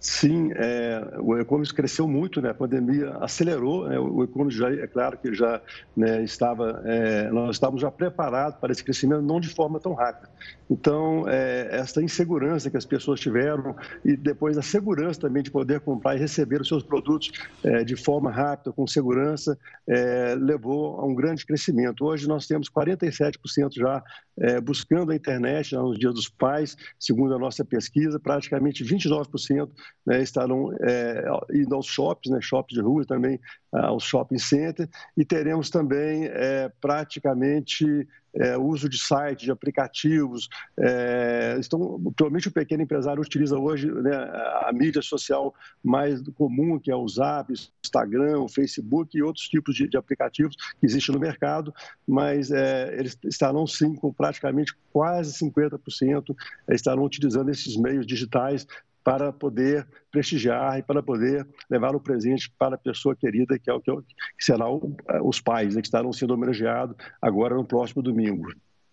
Sim, é, o e-commerce cresceu muito, né? A pandemia acelerou. Né? O e-commerce já, é claro que já né, estava, é, nós estávamos já preparados para esse crescimento, não de forma tão rápida. Então, é, essa insegurança que as pessoas tiveram e depois a segurança também de poder comprar e receber os seus produtos é, de forma rápida, com segurança, é, levou a um grande crescimento. Hoje nós temos 47% já é, buscando a internet nos dias dos pais, segundo a nossa pesquisa, praticamente 29% né, estarão é, indo aos shoppings, né, shoppings de rua também, aos shopping centers, e teremos também é, praticamente é, uso de sites, de aplicativos. É, estão, provavelmente o pequeno empresário utiliza hoje né, a mídia social mais comum, que é o Zap, Instagram, o Facebook e outros tipos de, de aplicativos que existem no mercado, mas é, eles estarão sim com praticamente quase 50% é, estarão utilizando esses meios digitais para poder prestigiar e para poder levar o presente para a pessoa querida, que é o que, serão eh, os pais, né, que estarão sendo homenageados agora no próximo domingo.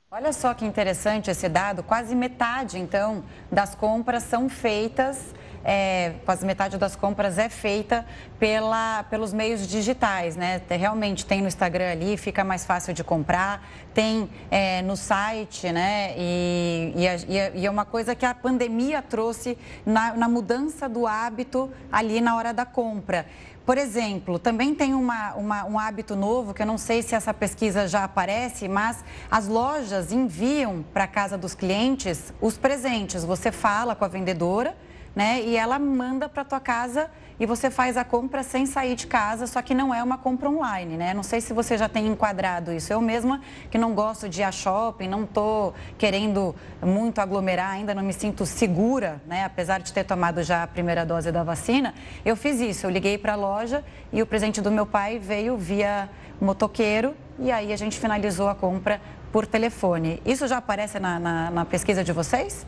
Olha só que interessante esse dado, quase metade, então, das compras são feitas é, quase metade das compras é feita pela, pelos meios digitais, né? Realmente tem no Instagram ali, fica mais fácil de comprar, tem é, no site, né? E, e, e, é uma coisa que a pandemia trouxe na, na mudança do hábito ali na hora da compra. Por exemplo, também tem uma, uma, um hábito novo, que eu não sei se essa pesquisa já aparece, mas as lojas enviam para a casa dos clientes os presentes. Você fala com a vendedora né? E ela manda para tua casa e você faz a compra sem sair de casa, só que não é uma compra online, né? Não sei se você já tem enquadrado isso. Eu mesma que não gosto de ir a shopping, não estou querendo muito aglomerar, ainda não me sinto segura, né? Apesar de ter tomado já a primeira dose da vacina, eu fiz isso. Eu liguei para a loja e o presente do meu pai veio via motoqueiro e aí a gente finalizou a compra por telefone. Isso já aparece na, na, na pesquisa de vocês?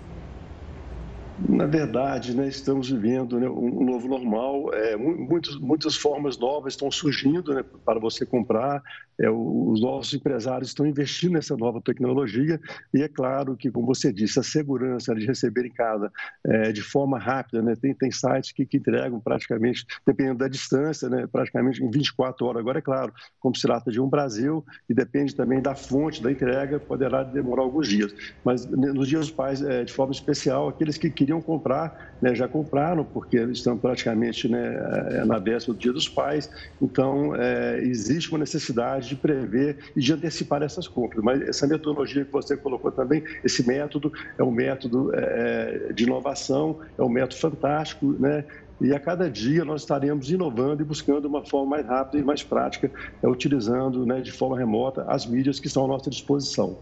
Na verdade, né, estamos vivendo né, um novo normal. É, muitos, muitas formas novas estão surgindo né, para você comprar. É, os nossos empresários estão investindo nessa nova tecnologia e é claro que, como você disse, a segurança de receber em casa é, de forma rápida. Né, tem, tem sites que, que, entregam praticamente, dependendo da distância, né, praticamente em 24 horas. Agora, é claro, como se trata de um Brasil e depende também da fonte da entrega, poderá demorar alguns dias. Mas nos dias dos pais, é, de forma especial, aqueles que queriam comprar, né, já compraram, porque estão praticamente né, é, na véspera do Dia dos Pais. Então, é, existe uma necessidade de prever e de antecipar essas compras. Mas essa metodologia que você colocou também, esse método é um método é, de inovação, é um método fantástico, né? E a cada dia nós estaremos inovando e buscando uma forma mais rápida e mais prática, é, utilizando né, de forma remota as mídias que estão à nossa disposição.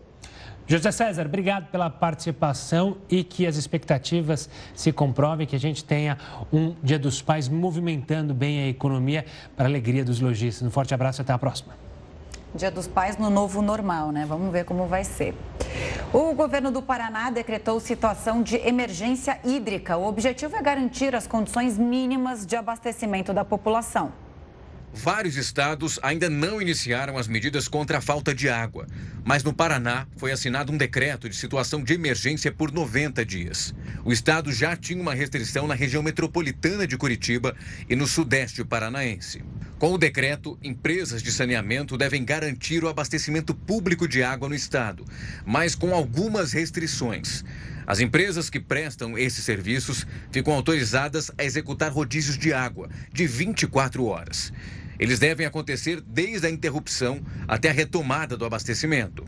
José César, obrigado pela participação e que as expectativas se comprovem, que a gente tenha um Dia dos Pais movimentando bem a economia para a alegria dos lojistas. Um forte abraço e até a próxima. Dia dos Pais no novo normal, né? Vamos ver como vai ser. O governo do Paraná decretou situação de emergência hídrica. O objetivo é garantir as condições mínimas de abastecimento da população. Vários estados ainda não iniciaram as medidas contra a falta de água, mas no Paraná foi assinado um decreto de situação de emergência por 90 dias. O estado já tinha uma restrição na região metropolitana de Curitiba e no sudeste paranaense. Com o decreto, empresas de saneamento devem garantir o abastecimento público de água no estado, mas com algumas restrições. As empresas que prestam esses serviços ficam autorizadas a executar rodízios de água de 24 horas. Eles devem acontecer desde a interrupção até a retomada do abastecimento.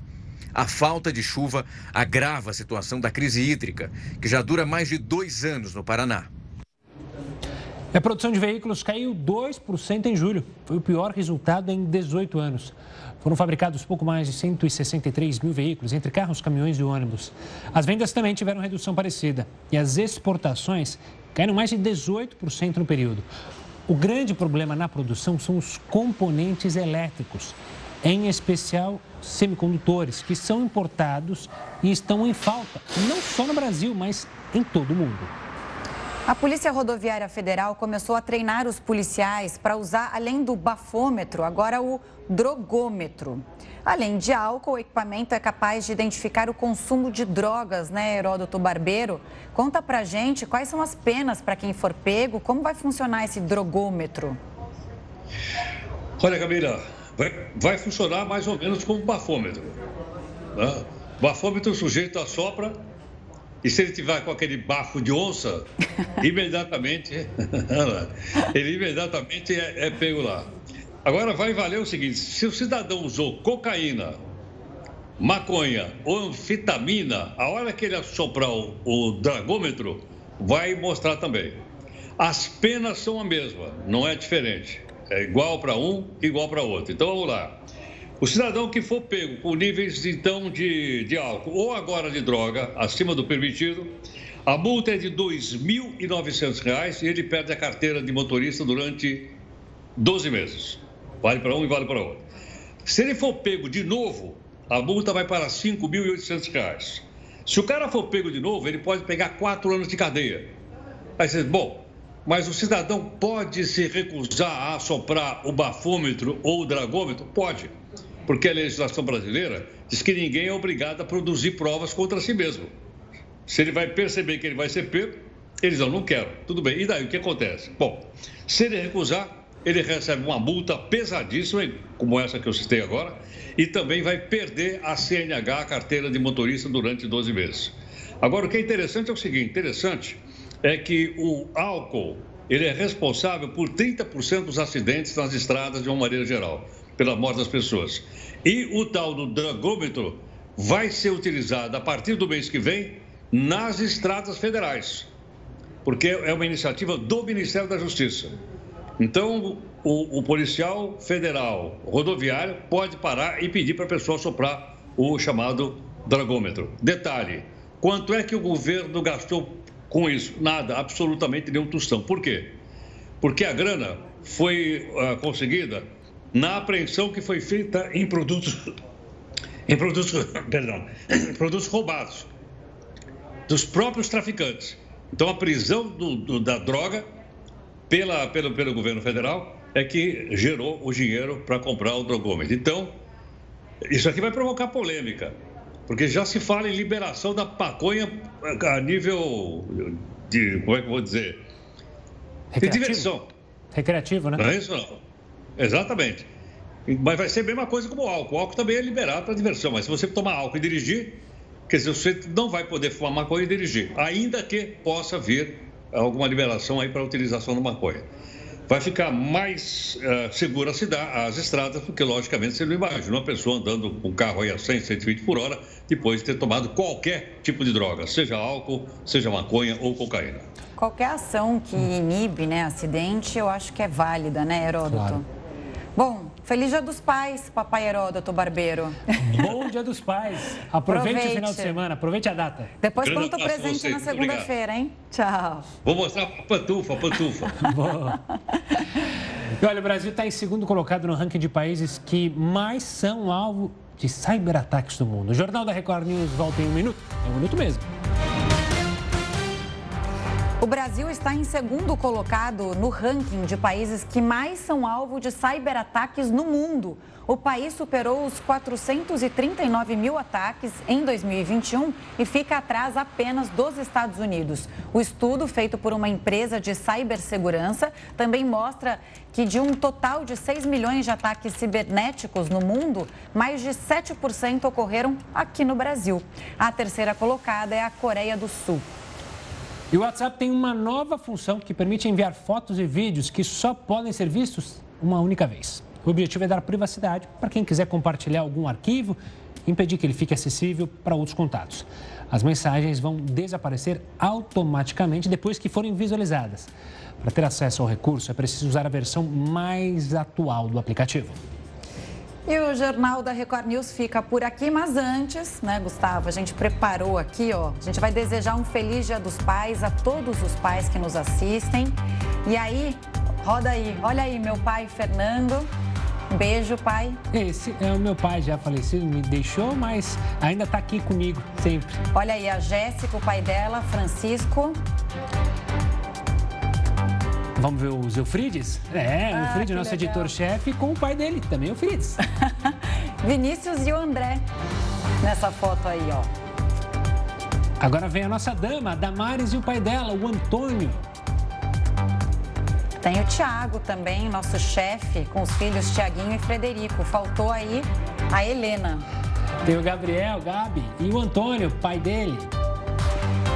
A falta de chuva agrava a situação da crise hídrica, que já dura mais de dois anos no Paraná. A produção de veículos caiu 2% em julho. Foi o pior resultado em 18 anos. Foram fabricados pouco mais de 163 mil veículos, entre carros, caminhões e ônibus. As vendas também tiveram redução parecida. E as exportações caíram mais de 18% no período. O grande problema na produção são os componentes elétricos, em especial semicondutores, que são importados e estão em falta, não só no Brasil, mas em todo o mundo. A Polícia Rodoviária Federal começou a treinar os policiais para usar, além do bafômetro, agora o drogômetro. Além de álcool, o equipamento é capaz de identificar o consumo de drogas, né, Heródoto Barbeiro? Conta pra gente quais são as penas para quem for pego, como vai funcionar esse drogômetro? Olha, Camila, vai, vai funcionar mais ou menos como um bafômetro. Né? Bafômetro, o sujeito assopra e se ele tiver com aquele bafo de onça, imediatamente, ele imediatamente é, é pego lá. Agora vai valer o seguinte: se o cidadão usou cocaína, maconha ou anfetamina, a hora que ele assoprar o, o dragômetro, vai mostrar também. As penas são a mesma, não é diferente. É igual para um, igual para outro. Então vamos lá. O cidadão que for pego com níveis então de, de álcool ou agora de droga acima do permitido, a multa é de R$ 2.900 e ele perde a carteira de motorista durante 12 meses. Vale para um e vale para outro. Se ele for pego de novo, a multa vai para R$ 5.800. Se o cara for pego de novo, ele pode pegar quatro anos de cadeia. Aí você diz, bom, mas o cidadão pode se recusar a assoprar o bafômetro ou o dragômetro? Pode, porque a legislação brasileira diz que ninguém é obrigado a produzir provas contra si mesmo. Se ele vai perceber que ele vai ser pego, eles não, não quero. Tudo bem. E daí o que acontece? Bom, se ele recusar, ele recebe uma multa pesadíssima, como essa que eu citei agora, e também vai perder a CNH, a carteira de motorista, durante 12 meses. Agora, o que é interessante é o seguinte: interessante é que o álcool ele é responsável por 30% dos acidentes nas estradas de uma maneira geral, pela morte das pessoas. E o tal do dragômetro vai ser utilizado a partir do mês que vem nas estradas federais, porque é uma iniciativa do Ministério da Justiça. Então, o, o policial federal rodoviário pode parar e pedir para a pessoa soprar o chamado dragômetro. Detalhe: quanto é que o governo gastou com isso? Nada, absolutamente nenhum tostão. Por quê? Porque a grana foi uh, conseguida na apreensão que foi feita em produtos, em produtos, perdão, produtos roubados dos próprios traficantes. Então, a prisão do, do, da droga pela, pelo, pelo governo federal é que gerou o dinheiro para comprar o drogômetro. Então, isso aqui vai provocar polêmica. Porque já se fala em liberação da maconha a nível de, como é que eu vou dizer? De diversão. Recreativo, né? Não é isso não. Exatamente. Mas vai ser a mesma coisa como o álcool. O álcool também é liberado para diversão, mas se você tomar álcool e dirigir, quer dizer, você não vai poder fumar maconha e dirigir, ainda que possa vir alguma liberação aí para a utilização da maconha vai ficar mais uh, segura as estradas, porque, logicamente, você não imagina uma pessoa andando com um carro aí a 100, 120 por hora, depois de ter tomado qualquer tipo de droga, seja álcool, seja maconha ou cocaína. Qualquer ação que inibe né, acidente, eu acho que é válida, né, Heródoto? Claro. Bom, feliz dia dos pais, papai Heródoto Barbeiro. Bom dia dos pais. Aproveite, aproveite, o final de semana, aproveite a data. Depois conta o presente na segunda-feira, hein? Tchau. Vou mostrar a pantufa, a pantufa. Boa. E olha, o Brasil está em segundo colocado no ranking de países que mais são alvo de cyberataques do mundo. O Jornal da Record News volta em um minuto. É um minuto mesmo. O Brasil está em segundo colocado no ranking de países que mais são alvo de cyberataques no mundo. O país superou os 439 mil ataques em 2021 e fica atrás apenas dos Estados Unidos. O estudo, feito por uma empresa de cibersegurança, também mostra que de um total de 6 milhões de ataques cibernéticos no mundo, mais de 7% ocorreram aqui no Brasil. A terceira colocada é a Coreia do Sul. E o WhatsApp tem uma nova função que permite enviar fotos e vídeos que só podem ser vistos uma única vez. O objetivo é dar privacidade para quem quiser compartilhar algum arquivo e impedir que ele fique acessível para outros contatos. As mensagens vão desaparecer automaticamente depois que forem visualizadas. Para ter acesso ao recurso, é preciso usar a versão mais atual do aplicativo. E o Jornal da Record News fica por aqui, mas antes, né, Gustavo, a gente preparou aqui, ó. A gente vai desejar um feliz Dia dos Pais a todos os pais que nos assistem. E aí, roda aí, olha aí, meu pai Fernando. Um beijo, pai. Esse é o meu pai já falecido, me deixou, mas ainda está aqui comigo sempre. Olha aí, a Jéssica, o pai dela, Francisco. Vamos ver o Eufrides? É, ah, o Eufrides, nosso editor-chefe, com o pai dele, também o Eufrides. Vinícius e o André, nessa foto aí, ó. Agora vem a nossa dama, a Damares e o pai dela, o Antônio. Tem o Tiago também, nosso chefe, com os filhos Tiaguinho e Frederico. Faltou aí a Helena. Tem o Gabriel, Gabi e o Antônio, pai dele.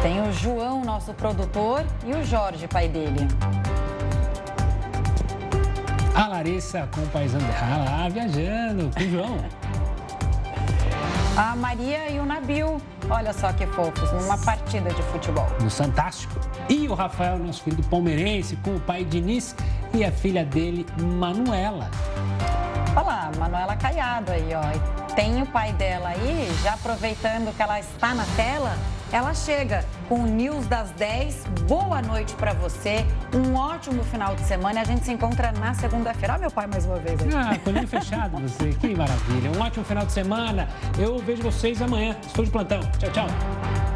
Tem o João, nosso produtor, e o Jorge, pai dele. A Larissa com o paizão lá viajando com o João. A Maria e o Nabil, Olha só que fofos, numa partida de futebol. No Fantástico. E o Rafael, nosso filho palmeirense, com o pai Diniz e a filha dele, Manuela. Olha lá, Manuela Caiado aí, ó. Tem o pai dela aí, já aproveitando que ela está na tela, ela chega com o News das 10. Boa noite para você. Um ótimo final de semana. A gente se encontra na segunda-feira. Olha meu pai mais uma vez aí. Ah, colhendo fechado você. Que maravilha. Um ótimo final de semana. Eu vejo vocês amanhã. Estou de plantão. Tchau, tchau.